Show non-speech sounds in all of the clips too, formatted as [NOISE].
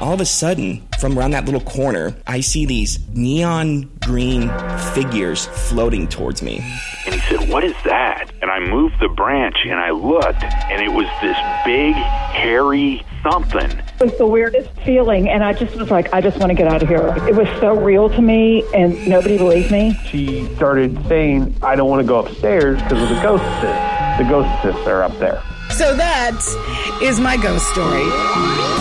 all of a sudden, from around that little corner, I see these neon green figures floating towards me. And he said, What is that? And I moved the branch and I looked, and it was this big, hairy something. It was the weirdest feeling, and I just was like, I just want to get out of here. It was so real to me, and nobody believed me. She started saying, I don't want to go upstairs because of the ghostesses. The ghostesses are up there. So that is my ghost story.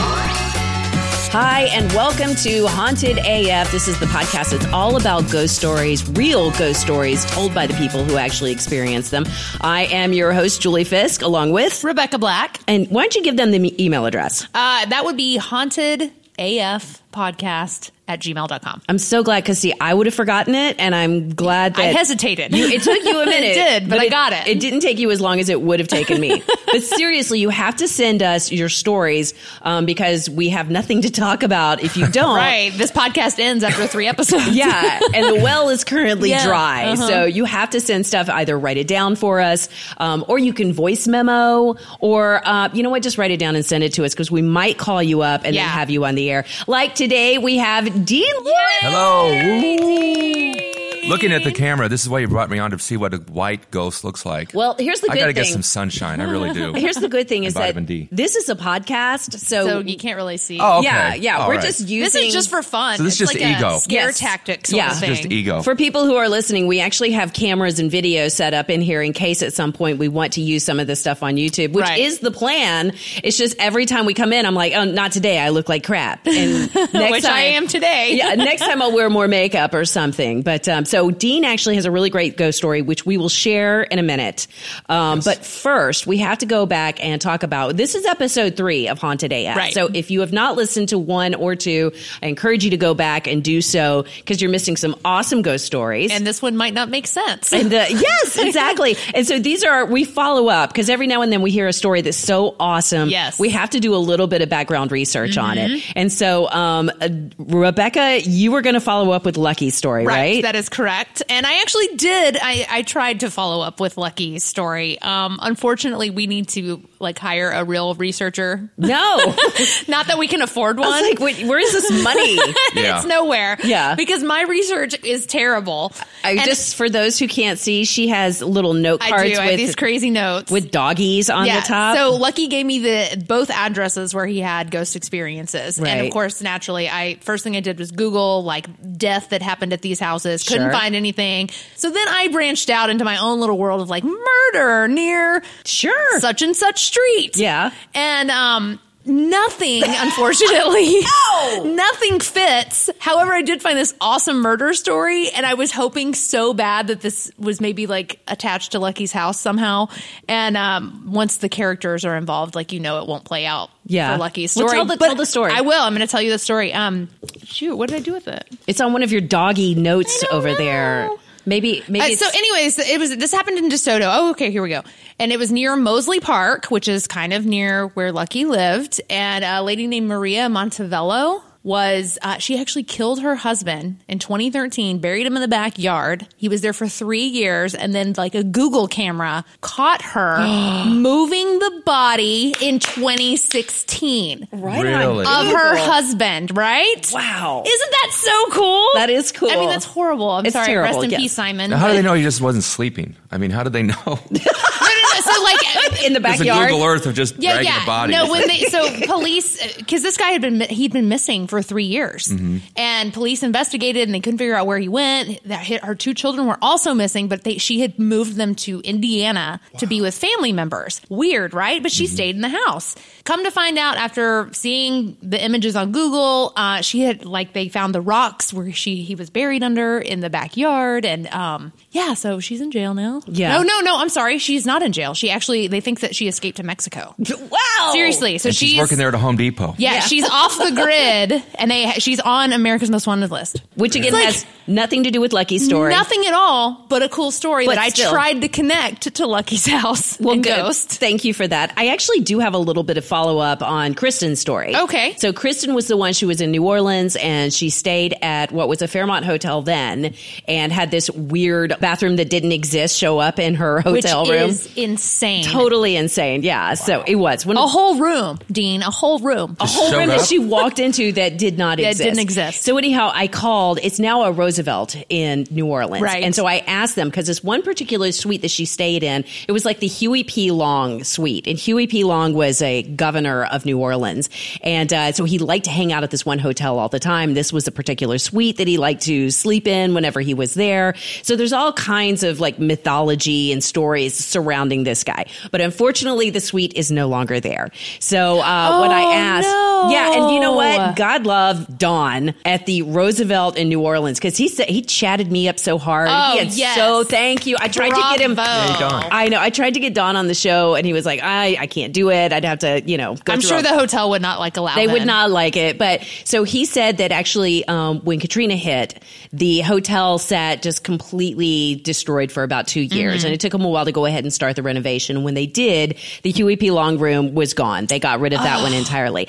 Hi, and welcome to Haunted AF. This is the podcast that's all about ghost stories, real ghost stories told by the people who actually experience them. I am your host, Julie Fisk, along with Rebekah Black. And why don't you give them the email address? Uh, that would be haunted AF podcast at gmail.com. I'm so glad because see, I would have forgotten it, and I'm glad that I hesitated. You, it took you a [LAUGHS] minute. it did, but, I got it. It didn't take you as long as it would have taken me. [LAUGHS] but seriously, you have to send us your stories um, because we have nothing to talk about if you don't. right. This podcast ends after three episodes. [LAUGHS] yeah, and the well is currently Yeah, dry, uh-huh. so you have to send stuff. Either write it down for us, um, or you can voice memo, or uh, you know what, just write it down and send it to us because we might call you up and Yeah. then have you on the air. Like today, we have Dean Lawrence. Hello. Woo. Looking at the camera, this is why you brought me on to see what a white ghost looks like. Well, here's the I good gotta thing. get some sunshine. I really do. [LAUGHS] Here's the good thing is that vitamin D. this is a podcast, so, So you can't really see. Oh, okay. yeah, yeah, All we're right. just using This is just for fun. So this is it's just like ego. a scare Yes. tactic sort Yeah. of thing. Just ego. For people who are listening, we actually have cameras and video set up in here in case at some point we want to use some of this stuff on YouTube, which Right. is the plan. It's just every time we come in, I'm like, oh, not today. I look like crap. And [LAUGHS] next Which time, I am today. yeah, next time I'll wear more makeup or something. But um, so Dean actually has a really great ghost story, which we will share in a minute. Um, But first, we have to go back and talk about this is episode three of Haunted AF. Right. So if you have not listened to one or two, I encourage you to go back and do so because you're missing some awesome ghost stories. And this one might not make sense. And uh, [LAUGHS] yes, exactly. and so these are we follow up because every now and then we hear a story that's so awesome. Yes. we have to do a little bit of background research on it. Mm-hmm. And so, um, uh, Rebekah, you were going to follow up with Lucky's story, right? That is correct. And I actually did. I, I tried to follow up with Lucky's story. Um, unfortunately, we need to like hire a real researcher. no, [LAUGHS] Not that we can afford I one. was like, wait, where's this money? [LAUGHS] Yeah. it's nowhere. Yeah. Because my research is terrible. I And just for those who can't see, she has little note I cards do. I have these crazy notes. with doggies on yeah. the top. So Lucky gave me the both addresses where he had ghost experiences, and of course, naturally, I first thing I did was Google like death that happened at these houses. Couldn't Sure. find anything. So then I branched out into my own little world of like murder near sure. such and such street. Yeah. and um. Nothing, [LAUGHS] unfortunately. [LAUGHS] No! Nothing fits. However, I did find this awesome murder story, and I was hoping so bad that this was maybe like attached to Lucky's house somehow. And um, once the characters are involved, like you know, it won't play out Yeah. for Lucky's Well, story. tell the- tell the story. I will. I'm going to tell you the story. Um, shoot, what did I do with it? it's on one of your doggy notes over there. Maybe, maybe. Uh, so, anyways, it was this happened in DeSoto. Oh, okay, here we go. And it was near Mosley Park, which is kind of near where Lucky lived. And a lady named Maria Montevello was uh, she actually killed her husband in 2013, buried him in the backyard. He was there for three years, and then like a Google camera caught her [GASPS] moving the body in 2016 right Really? of her Google. husband. Right? Wow. Isn't that so cool? That is cool. I mean, that's horrible. I'm It's sorry. terrible, Rest in yes. peace, Simon. Now, how do they know he just wasn't sleeping? I mean, how did they know? [LAUGHS] no, no, no. So like in the There's a backyard. Google Earth of just yeah, dragging yeah. a body. No, when they so [LAUGHS] police because this guy had been he'd been missing for three years, Mm-hmm. and police investigated and they couldn't figure out where he went. That hit, her two children were also missing, but they she had moved them to Indiana to be with family members. Weird, right? But she stayed in the house. Come to find out, after seeing the images on Google, uh, she had like they found the rocks where she he was buried under in the backyard, and um, yeah, so she's in jail now. Yeah. No, no, no. I'm sorry, she's not in jail. She actually they think that she escaped to Mexico. wow. Seriously, so and she's, working there at a Home Depot. Yeah, she's off the grid. and they she's on America's Most Wanted list. Which again like has nothing to do with Lucky's story. Nothing at all, but a cool story But that I tried to connect to Lucky's house Well, and good. Ghost. Thank you for that. I actually do have a little bit of follow up on Kristen's story. Okay. So Kristen was the one. She was in New Orleans and she stayed at what was a Fairmont hotel then, and had this weird bathroom that didn't exist show up in her Which hotel room. Which is insane. Totally insane. Yeah. So it was when A whole room, Dean. A whole room. a whole room up? that she walked into that did not [LAUGHS] That exist. didn't exist. So anyhow, I called. It's now a Roosevelt in New Orleans, Right. And so I asked them because this one particular suite that she stayed in, it was like the Huey P. Long suite, and Huey P. Long was a governor of New Orleans, and uh, so he liked to hang out at this one hotel all the time. This was a particular suite that he liked to sleep in whenever he was there. So there's all kinds of like mythology and stories surrounding this guy, but unfortunately, the suite is no longer there. So uh, when I Oh, asked, no. Yeah, and you know what? God love Don at the Roosevelt in New Orleans because he said he chatted me up so hard. Oh, he had yes. so thank you. I tried to get him. Bravo. I know. I tried to get Don on the show, and he was like, "I, I can't do it. I'd have to, you know." Go I'm sure all- the hotel would not like allow. they would not like it. But so he said that actually, um, when Katrina hit, the hotel sat just completely destroyed for about two years, Mm-hmm. and it took them a while to go ahead and start the renovation. When they did, the Huey P. Long room was gone. They got rid of that one entirely.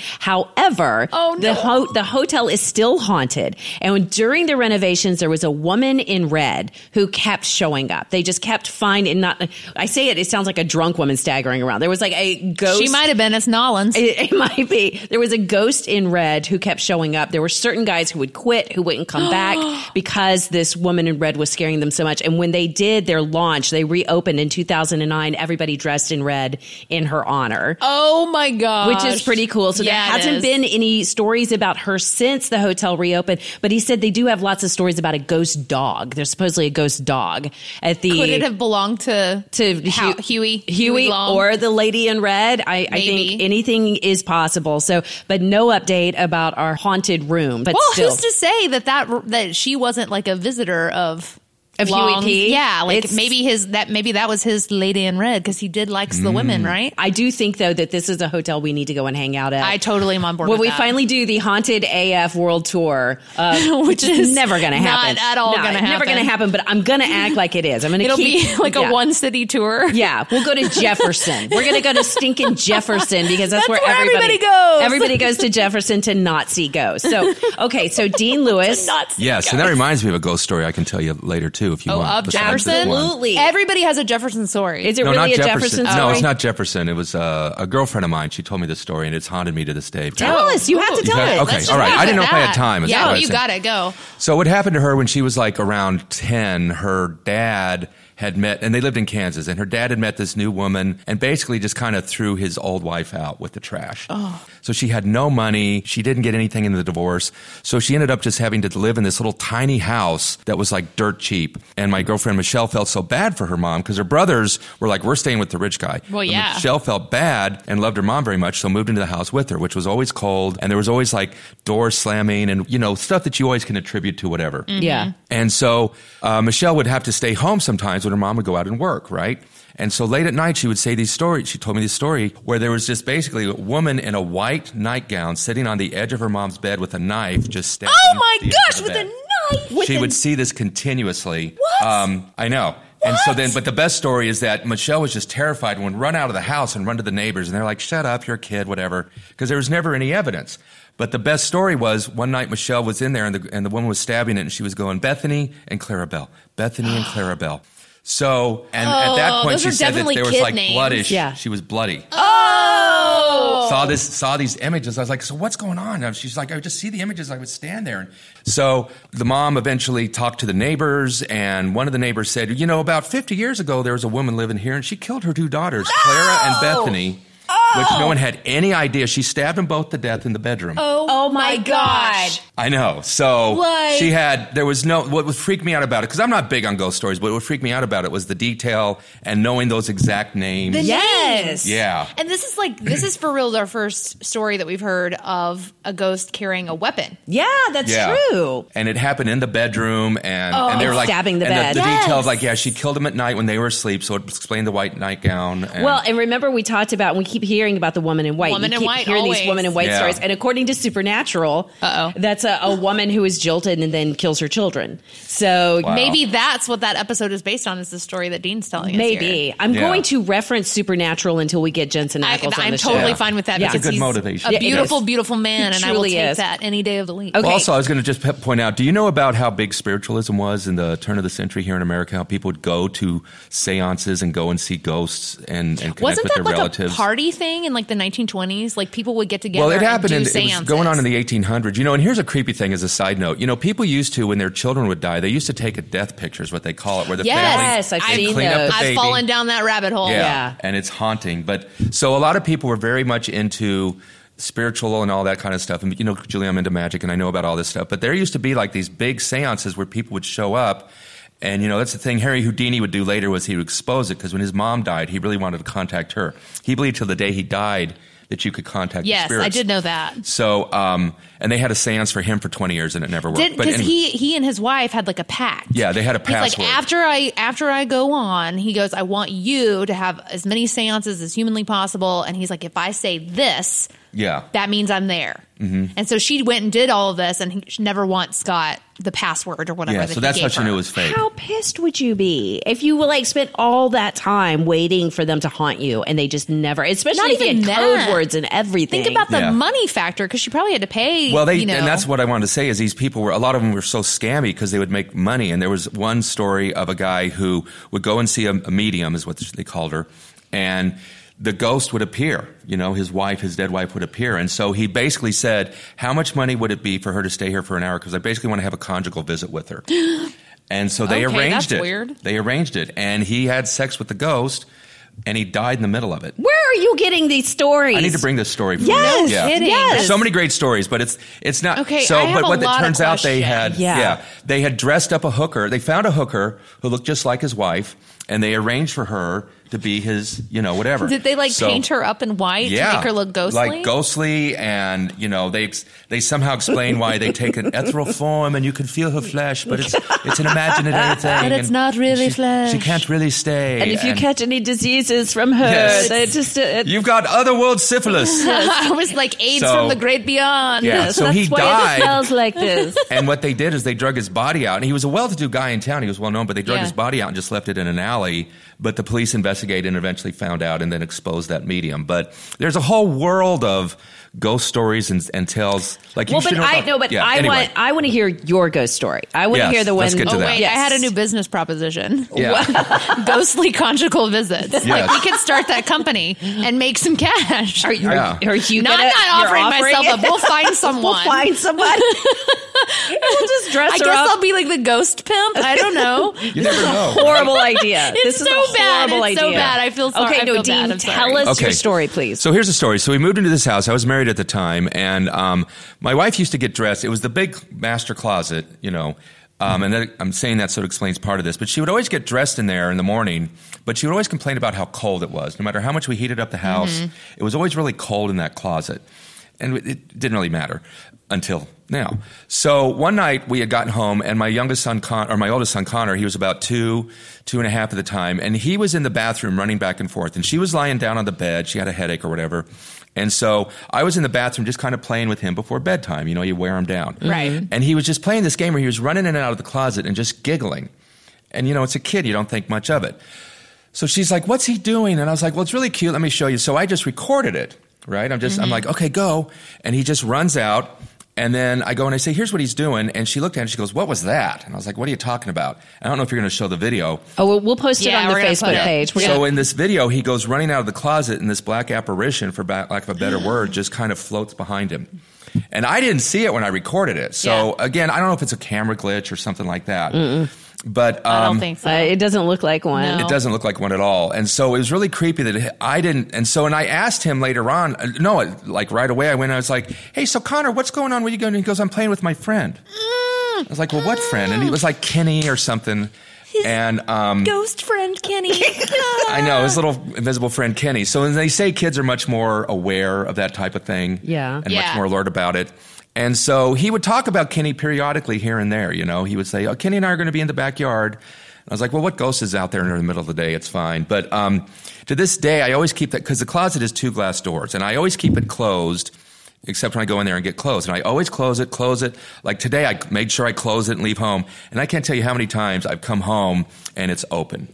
However, Oh, the ho- the hotel is still haunted, and when, during the renovations, there was a woman in red who kept showing up. They just kept finding. Not, I say it. It sounds like a drunk woman staggering around. There was like a ghost. She might have been. It's Nollins. It, it [LAUGHS] might be. There was a ghost in red who kept showing up. There were certain guys who would quit, who wouldn't come back [GASPS] because this woman in red was scaring them so much. And when they did their launch, they reopened in 2009, everybody dressed in red in her honor. oh my god! Which is pretty cool. So Yeah, there hasn't is. been any stories about her since the hotel reopened, but he said they do have lots of stories about a ghost dog. There's supposedly a ghost dog at the Could it have belonged to to Huey? Huey, Long? or the lady in red. I, I think anything is possible. So, but no update about our haunted room. But Well, still, who's to say that that that she wasn't like a visitor of Of Huey Long's- P? Yeah, like It's- maybe his that maybe that was his lady in red because he did likes the women, right? I do think though that this is a hotel we need to go and hang out at. I totally am on board. when with we that. finally do the haunted AF World Tour, uh, Which [LAUGHS] which is is never going to happen. not at all No, gonna happen. Never going to happen. happen. But I'm going to act like it is. I'm going to it'll keep be like a one city tour. Yeah, we'll go to [LAUGHS] Jefferson. We're going to go to stinking Jefferson because that's, That's where, where everybody, everybody goes. Everybody goes to Jefferson to not see ghosts. So, okay, so [LAUGHS] Dean Lewis. Yes, and that reminds me of a ghost story I can tell you later too if you Oh, want. of Jefferson? Absolutely. Everybody has a Jefferson story. Is it No, really not a Jefferson, story? No, it's not Jefferson. It was uh, a girlfriend of mine. She told me the story, and it's haunted me to this day. Tell us. You have to You tell have- us. okay, all right. I didn't know look if I had time. Yeah, that you got to go. So what happened to her when she was like around 10, her dad had met, and they lived in Kansas, and her dad had met this new woman and basically just kind of threw his old wife out with the trash. Oh. So she had no money. She didn't get anything in the divorce. So she ended up just having to live in this little tiny house that was like dirt cheap. And my girlfriend Michelle felt so bad for her mom because her brothers were like, we're staying with the rich guy. Well, But yeah. Michelle felt bad and loved her mom very much, so moved into the house with her, which was always cold. And there was always like doors slamming and, you know, stuff that you always can attribute to whatever. Yeah. And so uh, Michelle would have to stay home sometimes when her mom would go out and work, right? And so late at night, she would say these stories. She told me this story where there was just basically a woman in a white nightgown sitting on the edge of her mom's bed with a knife, just stabbing. Oh my gosh, of the with a bed. knife. she would see this continuously. What? Um, I know. What? And so then, but the best story is that Michelle was just terrified and would run out of the house and run to the neighbors, and they're like, "Shut up, you're a kid, whatever," because there was never any evidence. But the best story was one night Michelle was in there, and the and the woman was stabbing it, and she was going Bethany and Clarabelle, Bethany and [GASPS] Clarabelle. So, and at that Oh, point, she said that there was like names. bloodish. Yeah. She was bloody Oh, saw this saw these images. I was like, so what's going on? And she's like, I would just see the images. I would stand there. And so the mom eventually talked to the neighbors, and one of the neighbors said, you know, about 50 years ago, there was a woman living here, and she killed her two daughters, Clara and Bethany. Which no one had any idea. She stabbed them both to death in the bedroom. Oh, oh my gosh. I know. So Like- she had, there was no, what would freak me out about it, because I'm not big on ghost stories, but what would freak me out about it was the detail and knowing those exact names. The Yes. names. Yeah. And this is like this is for real our first story that we've heard of a ghost carrying a weapon. Yeah, that's Yeah. true. And it happened in the bedroom, and, Oh, and they were like stabbing the and bed. The, the Yes. details, like yeah, she killed them at night when they were asleep, so it explained the white nightgown. And, Well, and remember we talked about we keep hearing hearing about the woman in white. Woman you in keep white, hearing always. these woman in white Yeah. stories. And according to Supernatural, Uh-oh. that's a, a [LAUGHS] woman who is jilted and then kills her children. So Wow. Maybe that's what that episode is based on. Is the story that Dean's telling us? maybe here. I'm Yeah. going to reference Supernatural until we get Jensen I, Ackles on I'm the totally show. fine with that Yeah. because It's a good he's motivation. a beautiful, is. beautiful man, He and I will truly take is. that any day of the week. Okay. Well, also, I was going to just pe- point out do you know about how big spiritualism was in the turn of the century here in America? How people would go to seances and go and see ghosts and, and connect Wasn't with that their like relatives? a party thing in like the 1920s? Like people would get together. Well, it happened. And In, do it was going on in the 1800s. You know, and here's a creepy thing as a side note. You know, people used to when their children would die, they used to take a death picture, is what they call it, where the Yes, family I've seen clean up those. the I've fallen down that rabbit hole. Yeah. Yeah. And it's haunting. But so a lot of people were very much into spiritual and all that kind of stuff. And, you know, Julie, I'm into magic and I know about all this stuff. But there used to be like these big seances where people would show up. And, you know, that's the thing Harry Houdini would do later was he would expose it because when his mom died, he really wanted to contact her. He believed till the day he died that you could contact the Yes. I did know that. So, um, and they had a seance for him for 20 years and it never worked. Because anyway- he he and his wife had like a pact. Yeah, they had a He's like after I after I go on, he goes, I want you to have as many seances as humanly possible. And he's like, if I say this, yeah. that means I'm there. Mm-hmm. And so she went and did all of this, and he she never once got the password or whatever. Yeah, that so he that's how gave she her. knew it was fake. How pissed would you be if you like spent all that time waiting for them to haunt you and they just never, especially Not if you even had that. code words and everything. Think about the Yeah. money factor because she probably had to pay. Well, they you know, and that's what I wanted to say is these people were a lot of them were so scammy because they would make money. And there was one story of a guy who would go and see a, a medium, is what they called her, and the ghost would appear. You know, his wife, his dead wife, would appear, and so he basically said, "How much money would it be for her to stay here for an hour? Because I basically want to have a conjugal visit with her." [GASPS] And so they Okay, arranged that's it. weird. They arranged it, and he had sex with the ghost, and he died in the middle of it. Where are you getting these stories? I need to bring this story. For Yes, you. Yeah. kidding. yes. So many great stories, but it's it's not. Okay, so I have but a what lot it turns out they had questions. Yeah. they had dressed up a hooker. They found a hooker who looked just like his wife, and they arranged for her to be his, you know, whatever. Did they like So- paint her up in white yeah, to make her look ghostly? like ghostly, and you know they they somehow explain why they take an ethereal form and you can feel her flesh, but it's it's an imaginative [LAUGHS] thing. But it's and not really she, flesh. She can't really stay. And if you catch any diseases from her, Yes. they just uh, you've got otherworld syphilis. [LAUGHS] I was like AIDS So- from the great beyond. Yeah, [LAUGHS] so that's he why died. it smells like this. and what they did is they drug his body out, and he was a well-to-do guy in town. He was well known, but they drug Yeah. his body out and just left it in an alley. But the police investigated and eventually found out, and then exposed that medium. But there's a whole world of ghost stories and, and tales. Like you well, should but know I about- know, but yeah, I anyway. want I want to hear your ghost story. I want to hear the one. let's get to Oh that. wait, Yes. I had a new business proposition. [LAUGHS] Yeah. [LAUGHS] Ghostly conjugal visits. Like we could start that company and make some cash. Are, you- Yeah. are, are you No, gonna, I'm not you're offering myself it? up. We'll find [LAUGHS] someone. we'll find somebody. we'll just dress I her guess up. I'll be like the ghost pimp. I don't know. you never know. horrible idea. It's this is so a bad. horrible It's so bad. I feel sorry. Okay, no, feel Dean, tell us your story, please. So here's the story. So we moved into this house. I was married at the time, and um, my wife used to get dressed. It was the big master closet, you know. Um, and that, I'm saying that sort of explains part of this. But she would always get dressed in there in the morning, but she would always complain about how cold it was. No matter how much we heated up the house, it was always really cold in that closet. And it didn't really matter until now. So one night we had gotten home, and my youngest son, Con- or my oldest son, Connor, he was about two, two and a half at the time, and he was in the bathroom running back and forth, and she was lying down on the bed. She had a headache or whatever. And so I was in the bathroom just kind of playing with him before bedtime. You know, you wear him down. Mm-hmm. Right. And he was just playing this game where he was running in and out of the closet and just giggling. And, you know, it's a kid, you don't think much of it. So she's like, "What's he doing?" And I was like, "Well, it's really cute. Let me show you." So I just recorded it. Right? I'm just I'm mm-hmm. like, "Okay, go." And he just runs out. And then I go and I say, "Here's what he's doing." And she looked at it and she goes, "What was that?" And I was like, "What are you talking about?" I don't know if you're going to show the video. oh, we'll, we'll post it Yeah, on the we're gonna put Facebook page. We're So gonna, in this video, he goes running out of the closet, and this black apparition, for ba- lack of a better word, just kind of floats behind him. And I didn't see it when I recorded it. So Yeah. again, I don't know if it's a camera glitch or something like that. But um, I don't think so. uh, it doesn't look like one. No. it doesn't look like one at all. And so it was really creepy that it, I didn't. And so, and I asked him later on, uh, no, like right away, I went, I was like, hey, so Connor, what's going on? Where you going? And he goes, I'm playing with my friend. I was like, well, what friend? And he was like Kenny or something. and um, Ghost friend Kenny. [LAUGHS] I know his little invisible friend Kenny. So when they say kids are much more aware of that type of thing, Yeah. and Yeah. much more alert about it. And so he would talk about Kenny periodically here and there. You know, he would say, "Oh, Kenny and I are going to be in the backyard." And I was like, well, what ghost is out there in the middle of the day? It's fine. But um, to this day, I always keep that because the closet is two glass doors, and I always keep it closed. Except when I go in there and get clothes. And I always close it, close it. Like today, I made sure I close it and leave home. And I can't tell you how many times I've come home and it's open.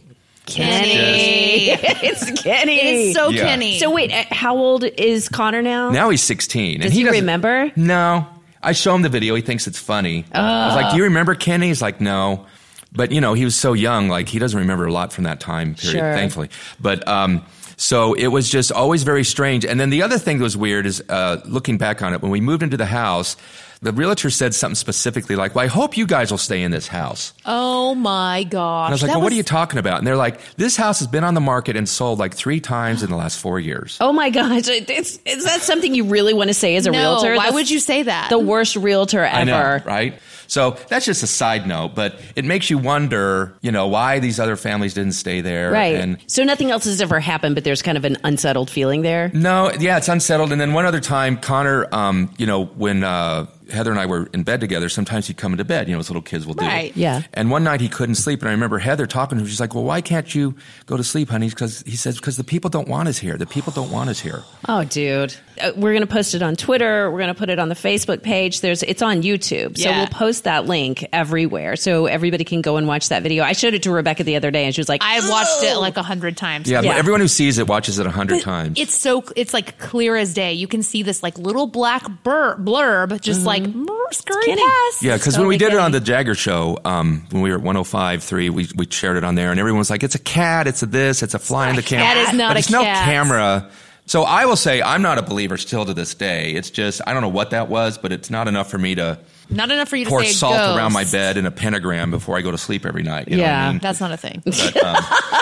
Kenny. it's Kenny. It's so Yeah. Kenny. So wait, uh, how old is Connor now? Now he's 16. and Does he doesn't- remember? No. I show him the video. He thinks it's funny. I was like, do you remember Kenny? He's like, no. But, you know, he was so young. Like, he doesn't remember a lot from that time period, Sure. thankfully. But, um, so it was just always very strange. And then the other thing that was weird is, uh, looking back on it, when we moved into the house, the realtor said something specifically like, well, I hope you guys will stay in this house. oh my gosh. And I was like, That well, what are you talking about? And they're like, this house has been on the market and sold like three times in the last four years. Oh my gosh! It's, is that something you really want to say as a No, realtor? why That's would you say that? The worst realtor ever. I know, right? So that's just a side note, but it makes you wonder, you know, why these other families didn't stay there. Right. And so nothing else has ever happened, but there's kind of an unsettled feeling there. no, yeah, it's unsettled. And then one other time, Connor, um, you know, when uh, Heather and I were in bed together, sometimes he'd come into bed, you know, as little kids will do. Right. Yeah. And one night he couldn't sleep, and I remember Heather talking to him. She's like, "Well, why can't you go to sleep, honey?" Because he says, "Because the people don't want us here. The people don't want us here." Oh, dude. Uh, we're going to post it on Twitter. We're going to put it on the Facebook page. There's it's on YouTube. So Yeah. we'll post that link everywhere so everybody can go and watch that video. I showed it to Rebekah the other day and she was like, I've watched it "Oh." like a hundred times. Yeah, Yeah. everyone who sees it watches it a hundred times. It's so it's like clear as day. You can see this like little black bur- blurb, just like Mm-hmm. "Brr, scurry past. Yeah, because when we did it on the Jagger show, um, when we were at 105.3, we, we shared it on there, and everyone was like, it's a cat, it's a this, it's a fly in the camera. That is not but a it's no camera. So I will say I'm not a believer still to this day. It's just, I don't know what that was, but it's not enough for me to Not enough for you to pour say salt ghost. around my bed in a pentagram before I go to sleep every night. You know what I Yeah. mean? That's not a thing, But, [LAUGHS] um,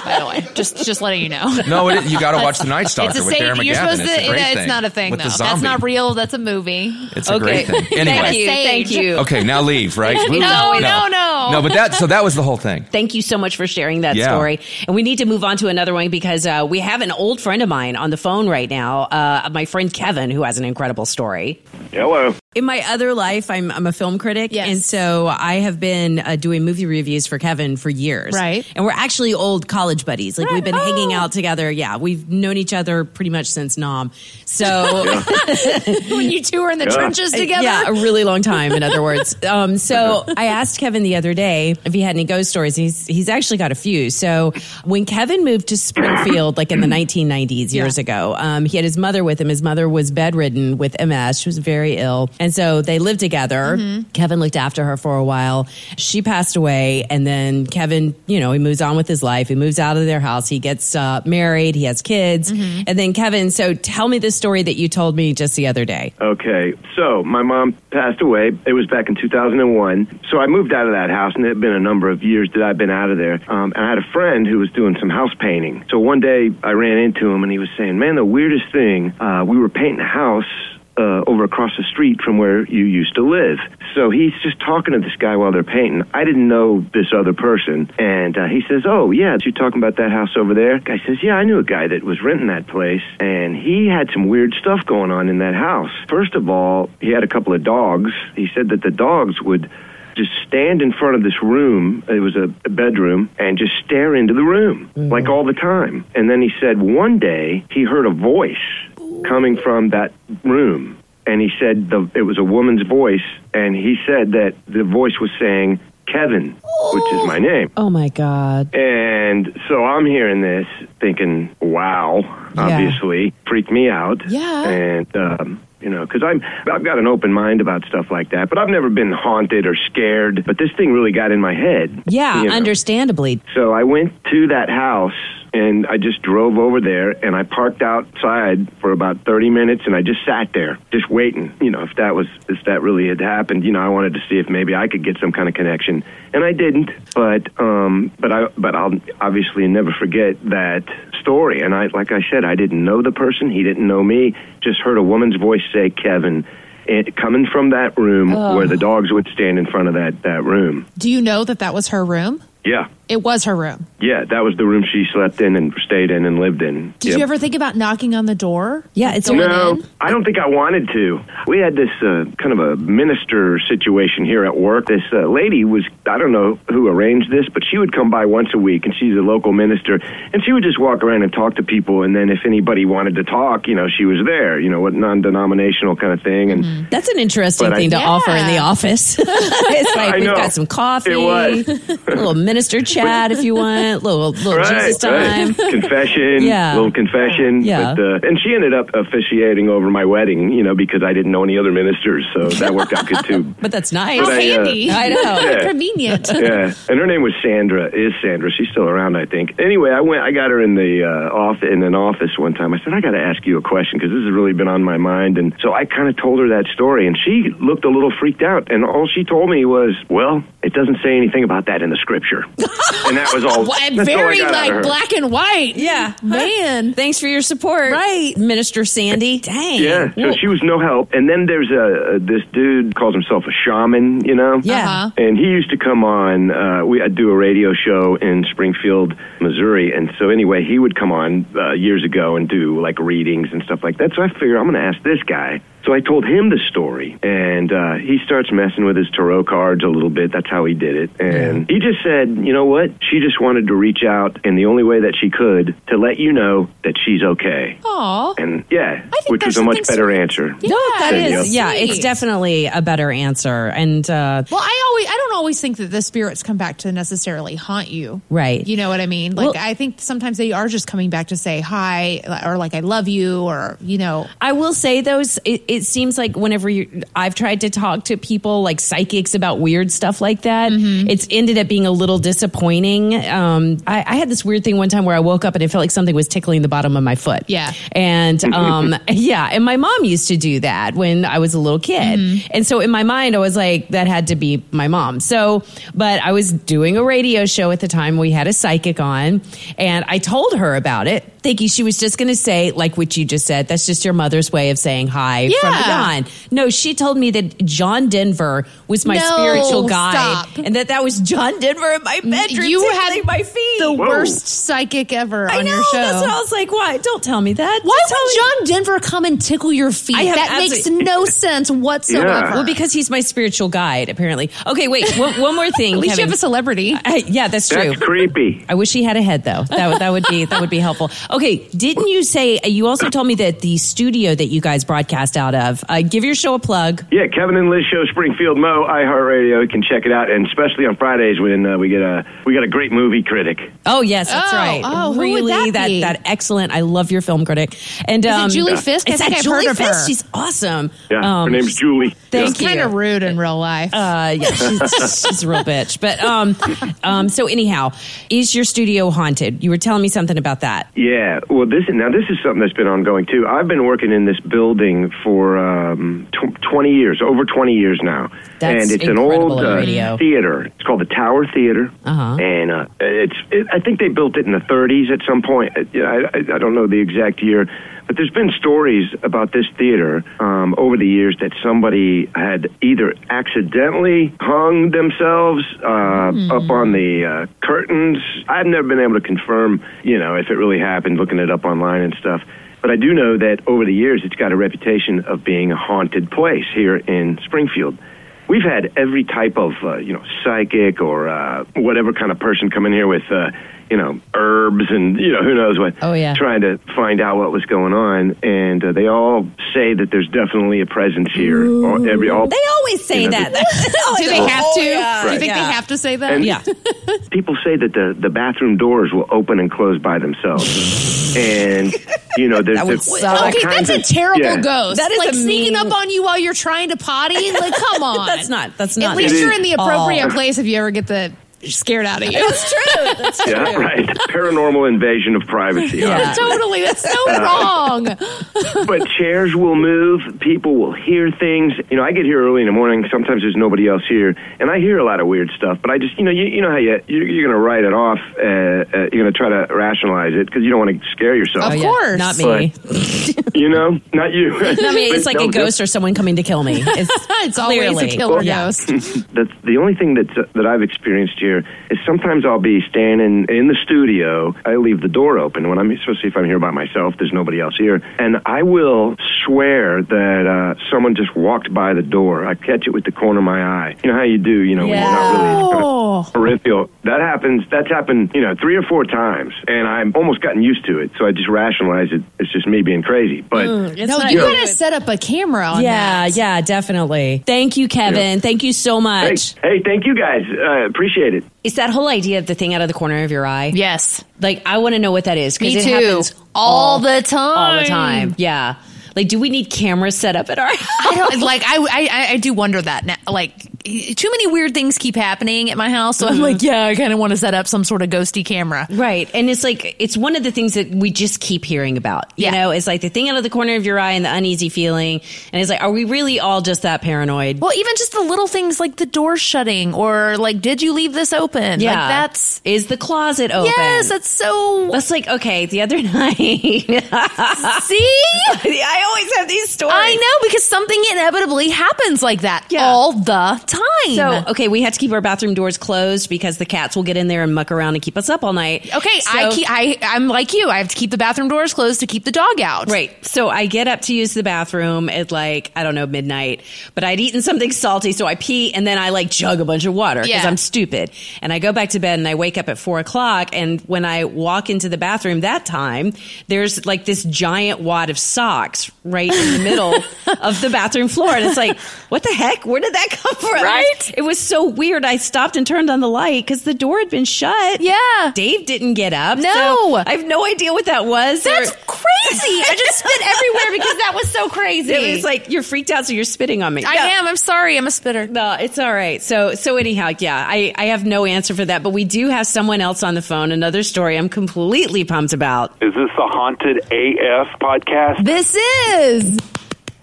by the way. Just just letting you know. no, it, you got to watch The Night Stalker It's a with safe, Darren you're McGavin. supposed It's to. a great it's thing. not a thing with though. That's not real. That's a movie. It's a Okay. great thing. Anyway. Thank you. Sage. Thank you. Okay, now leave, right? [LAUGHS] No, no, no. No, but that, so that was the whole thing. Thank you so much for sharing that Yeah. story. And we need to move on to another one because uh, we have an old friend of mine on the phone right now, uh, my friend Kevin, who has an incredible story. Hello. In my other life, I'm, I'm a film critic. Yes. And so I have been uh, doing movie reviews for Kevin for years. Right. And we're actually old college buddies. Like we've been Right. hanging Oh. out together. Yeah. We've known each other pretty much since Nam. So [LAUGHS] when you two are in the trenches together. yeah, a really long time, in other words. [LAUGHS] Um, so I asked Kevin the other day if he had any ghost stories. He's he's actually got a few. So when Kevin moved to Springfield, like in the 1990s, years Yeah. ago, um, he had his mother with him. His mother was bedridden with MS. She was very ill, and so they lived together. Kevin looked after her for a while. She passed away, and then Kevin, you know, he moves on with his life. He moves out of their house. He gets uh, married. He has kids, and then Kevin. So tell me the story that you told me just the other day. Okay, so my mom passed away. It was back in 2001. So I moved out of that house, and it had been a number of years that I'd been out of there. Um, and I had a friend who was doing some house painting. So one day I ran into him, and he was saying, "Man, the weirdest thing. Uh, we were painting a house." Uh, over across the street from where you used to live. So he's just talking to this guy while they're painting. I didn't know this other person. And uh, he says, Oh, yeah, you're talking about that house over there? Guy says, Yeah, I knew a guy that was renting that place. And he had some weird stuff going on in that house. First of all, he had a couple of dogs. He said that the dogs would just stand in front of this room. It was a, a bedroom, and just stare into the room like all the time. And then he said one day he heard a voice coming from that room, and he said the, it was a woman's voice, and he said that the voice was saying Kevin, which is my name. Oh my God. And so I'm hearing this, thinking, "Wow!" Obviously, freaked me out. Yeah. And um, you know, because I'm I've got an open mind about stuff like that, but I've never been haunted or scared. But this thing really got in my head. Yeah, you know. understandably. So I went to that house and I just drove over there and I parked outside for about 30 minutes and I just sat there just waiting, you know, if that was if that really had happened, you know, I wanted to see if maybe I could get some kind of connection. And I didn't, but um but I but I'll obviously never forget that story and I like I said I didn't know the person, he didn't know me, just heard a woman's voice say Kevin it, coming from that room where the dogs would stand in front of that that room. Do you know that that was her room? Yeah. It was her room. Yeah, that was the room she slept in and stayed in and lived in. Did Yep. you ever think about knocking on the door? Yeah, it's Going No, in? I don't think I wanted to. We had this uh, kind of a minister situation here at work. This uh, lady was, I don't know who arranged this, but she would come by once a week and she's a local minister and she would just walk around and talk to people. And then if anybody wanted to talk, you know, she was there, you know, what non denominational kind of thing. And Mm-hmm. That's an interesting But I- thing to Yeah. offer in the office. [LAUGHS] it's [LAUGHS] like I we've know. got some coffee, It was. a little minister chat [LAUGHS] if you want, little little Right, Jesus time. right. [LAUGHS] confession, Yeah. little confession. Yeah. But, uh, and she ended up officiating over my wedding, you know, because I didn't know any other ministers, so that worked out good too. [LAUGHS] But that's nice. How But I, uh, handy. I know. [LAUGHS] Yeah. Convenient. yeah, and her name was Sandra. Is Sandra? She's still around, I think. Anyway, I went. I got her in the uh, off in an office one time. I said, I got to ask you a question because this has really been on my mind. And so I kind of told her that story, and she looked a little freaked out. And all she told me was, "Well, it doesn't say anything about that in the scripture." And that was all. Well, that's all very got out of like black and white. Yeah. Man. Thanks for your support, Right. Minister Sandy. Dang. Yeah, so Well, she was no help. And then there's a, a this dude calls himself a shaman, you know. Yeah. Uh-huh. And he used to come on. Uh, we I'd do a radio show in Springfield, Missouri, and so anyway, he would come on uh, years ago and do like readings and stuff like that. So I figured I'm going to ask this guy. So I told him the story, and uh, he starts messing with his tarot cards a little bit. That's how he did it, and he just said, "You know what? She just wanted to reach out in the only way that she could to let you know that she's okay." Aw. And yeah, which was a much better sweet. answer. No, that Thank is, you. yeah, it's definitely a better answer. And uh, Well, I always I don't always think that the spirits come back to necessarily haunt you. Right. You know what I mean? Like Well- I think sometimes they are just coming back to say hi or like I love you or you know. I will say those. It, it seems like whenever you, I've tried to talk to people like psychics about weird stuff like that, Mm-hmm. it's ended up being a little disappointing. Um, I, I had this weird thing one time where I woke up and it felt like something was tickling the bottom of my foot. Yeah. and [LAUGHS] um, yeah, and my mom used to do that when I was a little kid, Mm-hmm. and so in my mind I was like, that had to be my mom. So, but I was doing a radio show at the time. We had a psychic on, and I told her about it, thinking she was just going to say like what you just said. That's just your mother's way of saying hi from Yeah. beyond. No, she told me that John Denver was my No, spiritual guide, stop. and that that was John Denver in my bedroom. You tickling had my feet. The Whoa. worst psychic ever I on know. your show. That's what I was like. Why? Don't tell me that. Why Just tell me- would John Denver come and tickle your feet? I have That makes no [LAUGHS] sense whatsoever. Yeah. Well, because he's my spiritual guide, apparently. Okay, wait. One, one more [LAUGHS] thing. At least you have a celebrity. I- yeah, that's true. That's creepy. I wish he had a head though. That would that would be that would be helpful. Okay, didn't you say you also told me that the studio that you guys broadcast out of? Uh, give your show a plug. Yeah, Kevin and Liz show Springfield Mo iHeartRadio. You can check it out, and especially on Fridays when uh, we get a we got a great movie critic. Oh yes, that's Oh, right. oh, who would really, that be? that excellent. I love your film critic. And Is it um, Julie Fisk? I think that I've Julie heard of her. Fisk. She's awesome. Yeah, Um, her name's Julie. Thank She's kind of rude in real life. Uh, yeah, she's, [LAUGHS] she's a real bitch. But um, um, so anyhow, is your studio haunted? You were telling me something about that. Yeah, well, this now this is something that's been ongoing too. I've been working in this building for um, tw- twenty years, over twenty years now, That's and it's an old uh, theater. It's called the Tower Theater, Uh-huh. and uh, it's. It, I think they built it in the '30s at some point. Uh, I, I, I don't know the exact year. But there's been stories about this theater um, over the years that somebody had either accidentally hung themselves uh, up on the uh, curtains. I've never been able to confirm, you know, if it really happened, looking it up online and stuff. But I do know that over the years, it's got a reputation of being a haunted place here in Springfield. We've had every type of, uh, you know, psychic or uh, whatever kind of person come in here with, uh, you know, herbs and, you know, who knows what. Oh, yeah. Trying to find out what was going on. And uh, they all say that there's definitely a presence here. Or every, all, They always say you know, that. [LAUGHS] [LAUGHS] Oh, Do they have Oh, to? yeah. Do you think Yeah. they have to say that? And- Yeah. [LAUGHS] people say that the, the bathroom doors will open and close by themselves. and, you know, there's, That would there's suck. Okay, kinds that's a terrible yeah. ghost. That is like sneaking mean- up on you while you're trying to potty. Like, come on. That's not. That's not. At least you're in the appropriate Oh. place if you ever get the scared out of you. That's true. That's true. Yeah, right. Paranormal invasion of privacy. Yeah. totally. That's so wrong. but chairs will move. People will hear things. You know, I get here early in the morning. Sometimes there's nobody else here, and I hear a lot of weird stuff. But I just, you know, you, you know how you you're, you're going to write it off. Uh, uh, you're going to try to rationalize it because you don't want to scare yourself. Oh, Of yeah. course. Not me. You know, not you. I mean, [LAUGHS] it's But like a no, ghost or someone coming to kill me. It's, [LAUGHS] It's always a killer Yeah. ghost. [LAUGHS] That's the only thing that's, that I've experienced here here is sometimes I'll be standing in the studio. I leave the door open when I'm, especially if I'm here by myself. There's nobody else here, and I will swear that uh, someone just walked by the door. I catch it with the corner of my eye. You know how you do. You know when you're not really kind of peripheral. That happens. That's happened. You know three or four times, and I've almost gotten used to it. So I just rationalize it. It's just me being crazy. But It's No, not you good. gotta set up a camera on Yeah, that. yeah, definitely. Thank you, Kevin. Thank you so hey, much. hey, thank you guys. Uh, appreciate it. It's that whole idea of the thing out of the corner of your eye. Yes. Like, I want to know what that is because it too. happens All the time. All the time. Yeah. Like, do we need cameras set up at our house? I don't like. I, I I do wonder that now. Like, too many weird things keep happening at my house, so I'm mm-hmm. like, yeah, I kind of want to set up some sort of ghosty camera. Right. And it's like, it's one of the things that we just keep hearing about. You Yeah. know, it's like the thing out of the corner of your eye and the uneasy feeling. And it's like, are we really all just that paranoid? Well, even just the little things like the door shutting, or like, did you leave this open? yeah. like, that's Is the closet open? yes, that's so. That's like, okay, the other [LAUGHS] night. See, [LAUGHS] I always have these stories. I know because something inevitably happens like that Yeah. all the time. So, okay, we had to keep our bathroom doors closed because the cats will get in there and muck around and keep us up all night. Okay, I, keep, I I'm like you. I have to keep the bathroom doors closed to keep the dog out. Right. So I get up to use the bathroom at like, I don't know, midnight, but I'd eaten something salty. So I pee and then I like jug a bunch of water because Yeah. I'm stupid. And I go back to bed and I wake up at four o'clock. And when I walk into the bathroom that time, there's like this giant wad of socks right in the middle [LAUGHS] of the bathroom floor. And it's like, what the heck? Where did that come from? Right? It was so weird. I stopped and turned on the light because the door had been shut. Yeah. Dave didn't get up. No. So I have no idea what that was. That's or- crazy. I just spit [LAUGHS] everywhere because that was so crazy. it was like you're freaked out, so you're spitting on me. I No. am. I'm sorry. I'm a spitter. No, it's all right. So, so anyhow, yeah, I, I have no answer for that, but we do have someone else on the phone. Another story I'm completely pumped about. Is this the Haunted AF podcast? This is is.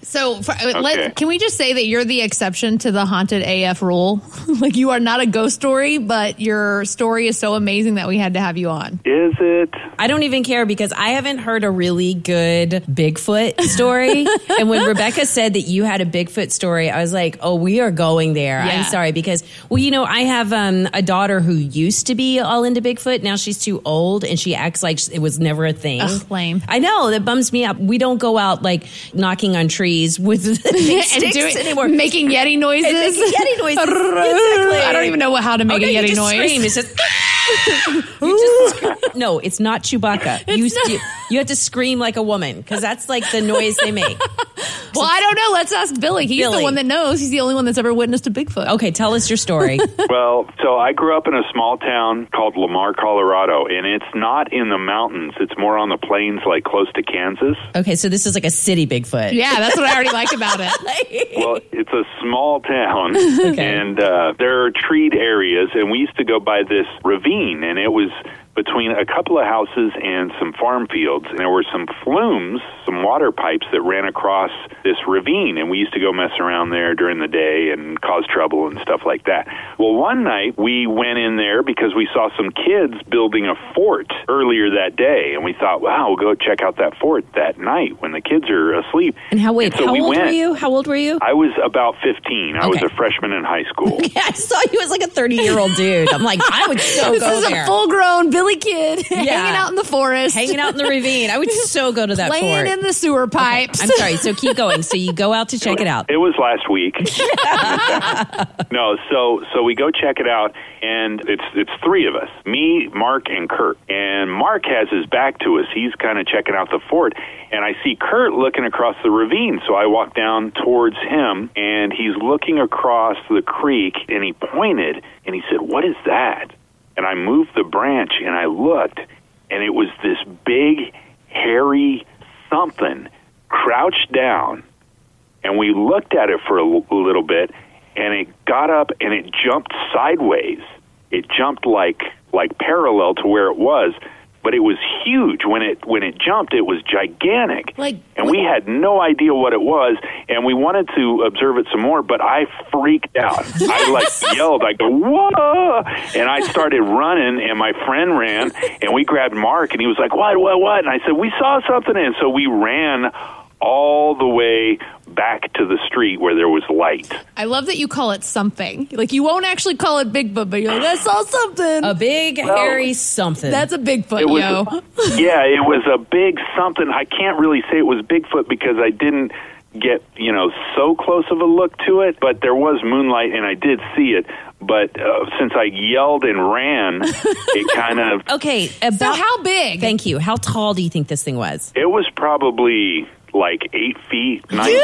So, for, uh, Okay. let, can we just say that you're the exception to the haunted AF rule? [LAUGHS] like, you are not a ghost story, but your story is so amazing that we had to have you on. Is it? I don't even care because I haven't heard a really good Bigfoot story. [LAUGHS] and when Rebekah said that you had a Bigfoot story, I was like, oh, we are going there. Yeah. I'm sorry because, well, you know, I have um, a daughter who used to be all into Bigfoot. Now she's too old and she acts like it was never a thing. Ugh, lame. I know that bums me up. We don't go out like knocking on trees with [LAUGHS] [LAUGHS] sticks doing- anymore. making Yeti noises. Making Yeti noises. [LAUGHS] Exactly. I don't even know what, how to make Oh, a Yeti noise. Scream. It's just, just no, it's not Chewbacca. You, not- you you have to scream like a woman because that's like the noise they make. [LAUGHS] Well, I don't know. Let's ask Billy. He's Billy. the one that knows. He's the only one that's ever witnessed a Bigfoot. Okay, tell us your story. [LAUGHS] Well, so I grew up in a small town called Lamar, Colorado, and it's not in the mountains. It's more on the plains, like close to Kansas. Okay, so this is like a city Bigfoot. Yeah, that's what I already like about it. [LAUGHS] Well, it's a small town, Okay. and uh, there are treed areas, and we used to go by this ravine, and it was between a couple of houses and some farm fields, and there were some flumes, some water pipes that ran across this ravine, and we used to go mess around there during the day and cause trouble and stuff like that. Well, one night we went in there because we saw some kids building a fort earlier that day, and we thought, wow, we'll go check out that fort that night when the kids are asleep. And how wait? so how we old were you? How old were you? I was about 15. I was a freshman in high school. [LAUGHS] Yeah, I saw you as like a thirty year old dude. I'm like, I would so [LAUGHS] this go is there. a full grown Billy kid [LAUGHS] hanging out in the forest. hanging out in the ravine. I would [LAUGHS] so go to that Playing fort. in the sewer pipes. I'm sorry. So keep going. So you go out to check it out. It was last week. [LAUGHS] no, so so we go check it out, and it's it's three of us: me, Mark, and Kurt. And Mark has his back to us; he's kind of checking out the fort. And I see Kurt looking across the ravine, so I walk down towards him, and he's looking across the creek, and he pointed, and he said, "What is that?" And I moved the branch, and I looked, and it was this big, hairy something crouched down. And we looked at it for a little bit and it got up and it jumped sideways. It jumped like like parallel to where it was but it was huge. When it when it jumped it was gigantic. Like- and we had no idea what it was and we wanted to observe it some more but i freaked out. I like [LAUGHS] yelled. I go whoa! And i started running and my friend ran and we grabbed mark and he was like what what what? And i said we saw something and so we ran all the way back to the street where there was light. I love that you call it something. Like you won't actually call it Bigfoot, but you're like, I saw something. A big hairy something. That's a Bigfoot, It was- yo. [LAUGHS] yeah, it was a big something. I can't really say it was Bigfoot because I didn't get, you know, so close of a look to it, but there was moonlight and I did see it. But uh, since I yelled and ran, [LAUGHS] it kind of okay. About So how big? Thank you. How tall do you think this thing was? it was probably like eight feet, nine feet.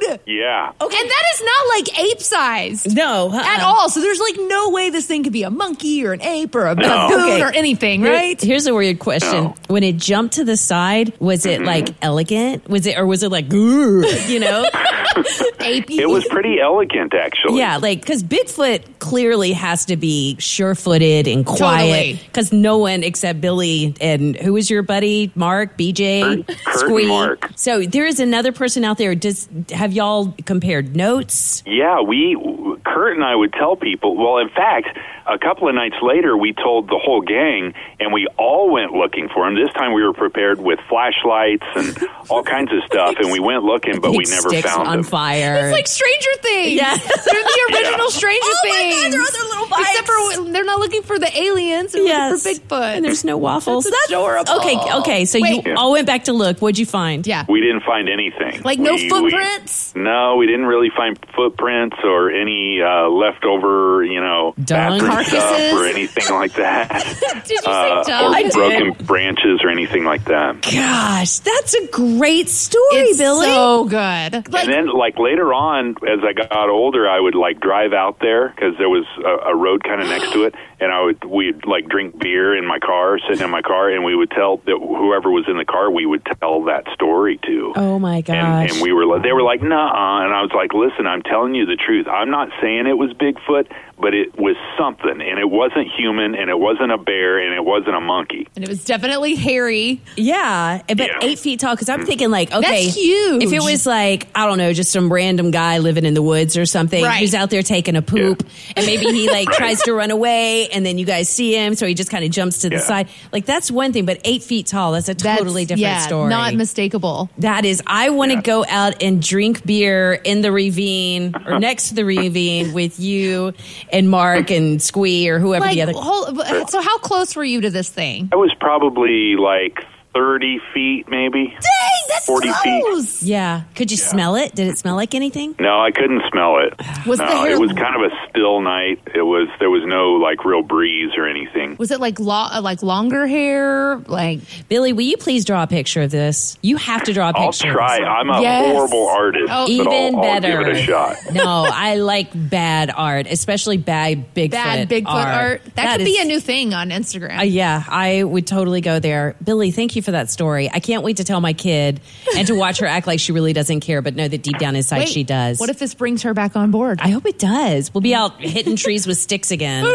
Dude! Yeah. Okay. And that is not like ape sized. No, uh-uh. At all. So there's like no way this thing could be a monkey or an ape or a No. baboon Okay. or anything, right? Here's a weird question. No. When it jumped to the side, was it Mm-hmm. like elegant? Was it, or was it like, "Grr," you know? [LAUGHS] Apey. It was pretty elegant, actually. yeah, like, because Bigfoot clearly has to be sure footed and quiet. Because no one except Billy and who was your buddy? Mark, BJ, Kurt- Kurt and Mark. So there is another person out there. Does have y'all compared notes? Yeah, we Kurt and I would tell people. Well, in fact, a couple of nights later, we told the whole gang, and we all went looking for him. This time, we were prepared with flashlights and [LAUGHS] all kinds of stuff, and we went looking, but we never sticks found on him. fire. It's like Stranger Things. Yeah. They're the [LAUGHS] original Yeah. Stranger Oh my God, they're on their little bikes. Except for they're not looking for the aliens. They're Yes. looking for Bigfoot. And there's no waffles. That's adorable. Okay, okay. So Wait. you all went back to look. What'd you find? yeah. We didn't find anything. Like no We- we- footprints? no, we didn't really find footprints or any uh, leftover, you know, Dung? bathroom Carcasses? stuff or anything like that. [LAUGHS] Did you Uh, say dumb? or broken branches or anything like that. Gosh, that's a great story, It's Billy. so good. Like, and then, like later on, as I got older, I would like drive out there because there was a, a road kind of next to it, [GASPS] and I would we'd like drink beer in my car, sitting in my car, and we would tell that whoever was in the car, we would tell that story to. oh my gosh. And, and we were, li- they were like, nah, and I was like, listen, I'm telling you the truth. I'm not saying it was Bigfoot, but it was something, and it wasn't human, and it wasn't a bear, and it wasn't a monkey. and it was definitely hairy. yeah, but Yeah. eight feet tall. Because I'm mm. thinking like, okay, That's huge. If it was like I don't know, just some random guy living in the woods or something Right. who's out there taking a poop, and maybe he like [LAUGHS] Right. tries to run away, and then you guys see him, so he just kind of jumps to the Yeah. side. Like that's one thing, but eight feet tall, that's a That's- totally different yeah, story. Not mistakable. That is, I want to go out and drink beer in the ravine or next to the ravine with you and Mark and Squee or whoever Like, the other. hold, so how close were you to this thing? I was probably like 30 feet, maybe. Dang, that's 40 feet. close. Yeah. Could you smell it? Did it smell like anything? No, I couldn't smell it. [SIGHS] Was no, the hair- it was kind of a still night. It was there was no like real breeze or anything. Was it like lo- uh, like longer hair? Like Billy, will you please draw a picture of this? You have to draw a I'll picture. try. I'm a Yes. horrible artist, Oh. Even I'll, I'll better. give it a shot. [LAUGHS] no, I like bad art, especially bad Bigfoot bad Bigfoot art. That, could be a new thing on Instagram. Uh, yeah, I would totally go there. Billy, thank you for that story. I can't wait to tell my kid and to watch her act like she really doesn't care, but know that deep down inside Wait, she does. What if this brings her back on board? I hope it does. We'll be out hitting trees with sticks again. [LAUGHS]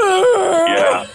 Yeah,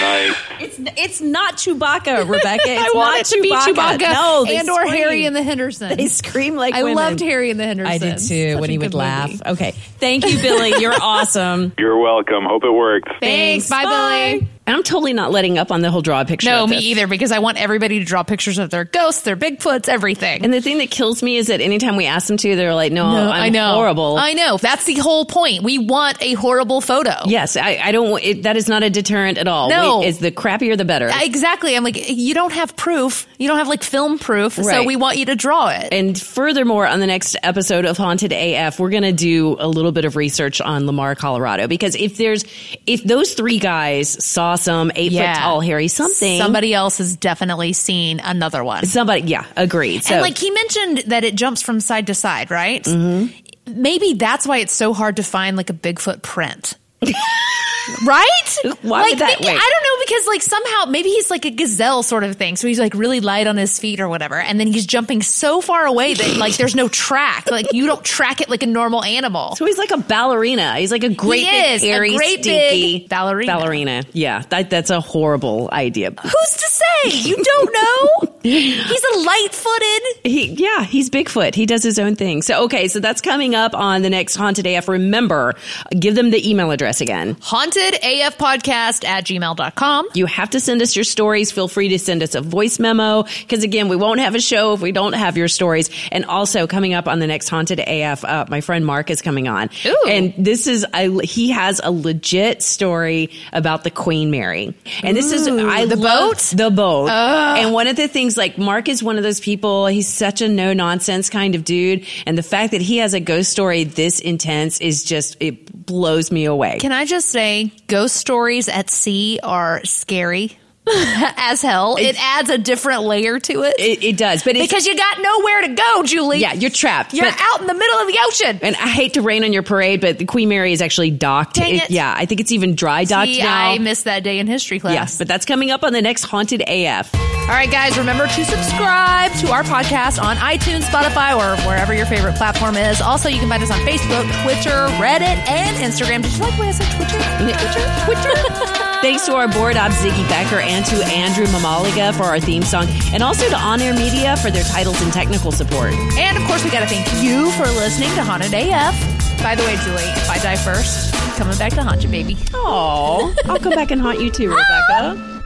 nice. It's it's not Chewbacca, [LAUGHS] Rebekah. It's I want not it to be Chewbacca No, they and or. Harry and the Hendersons. They scream like I women. loved Harry and the Hendersons. I did too Such when he would laugh. movie. Okay, thank you, Billy. You're [LAUGHS] awesome. You're welcome. Hope it worked. Thanks. Bye, Billy. And I'm totally not letting up on the whole draw a picture. No, of me this. either, because I want everybody to draw pictures of their ghosts, their Bigfoots, everything. And the thing that kills me is that anytime we ask them to, they're like, "No, No, I'm I know. horrible." I know. That's the whole point. We want a horrible photo. yes, I, I don't. It, that is not a deterrent at all. No. We- it's the crappier the better. Exactly. I'm like, you don't have proof. You don't have like film proof. So we want you to draw it. And furthermore, on the next episode of Haunted AF, we're going to do a little bit of research on Lamar, Colorado, because if there's, if those three guys saw some eight Yeah. foot tall, hairy something, Somebody else has definitely seen another one. somebody, yeah, agreed. So, and like he mentioned that it jumps from side to side, right? Mm-hmm. Maybe that's why it's so hard to find like a Bigfoot print. [LAUGHS] right? Why like would that- maybe- I don't know because like somehow maybe he's like a gazelle sort of thing. So he's like really light on his feet or whatever, and then he's jumping so far away that like there's no track. Like you don't track it like a normal animal. so he's like a ballerina. He's like a great He big, is, a great stinky big ballerina. Ballerina. Yeah, that, that's a horrible idea. Who's to say? You don't know. [LAUGHS] He's a light footed. He, yeah, he's Bigfoot. He does his own thing. So, okay, so that's coming up on the next Haunted AF. Remember, give them the email address again. Haunted AF podcast at gmail.com. You have to send us your stories. Feel free to send us a voice memo because, again, we won't have a show if we don't have your stories. And also, coming up on the next Haunted AF, uh, my friend Mark is coming on. Ooh. And this is, a, he has a legit story about the Queen Mary. And this is, I the boat? The boat. And one of the things, like, Mark is one of those people, he's such a no nonsense kind of dude. And the fact that he has a ghost story this intense is just, it blows me away. Can I just say, ghost stories at sea are scary [LAUGHS] as hell. It adds a different layer to it. It, it does, but because you got nowhere to go, Julie. yeah, you're trapped. You're but- out in the middle of the ocean. And I hate to rain on your parade, but the Queen Mary is actually docked. It. Yeah, I think it's even dry docked See, now. I missed that day in history class. Yes, but that's coming up on the next Haunted AF. All right, guys, remember to subscribe to our podcast on iTunes, Spotify, or wherever your favorite platform is. Also, you can find us on Facebook, Twitter, Reddit, and Instagram. Did you like the way I said Twitter? Twitter? Twitter? [LAUGHS] Thanks to our board op Ziggy Becker and to Andrew Mamaliga for our theme song, and also to On Air Media for their titles and technical support. and of course, we got to thank you for listening to Haunted AF. By the way, Julie, if I die first, I'm coming back to haunt you, baby. Oh, I'll come back and haunt you too, ah! Rebekah.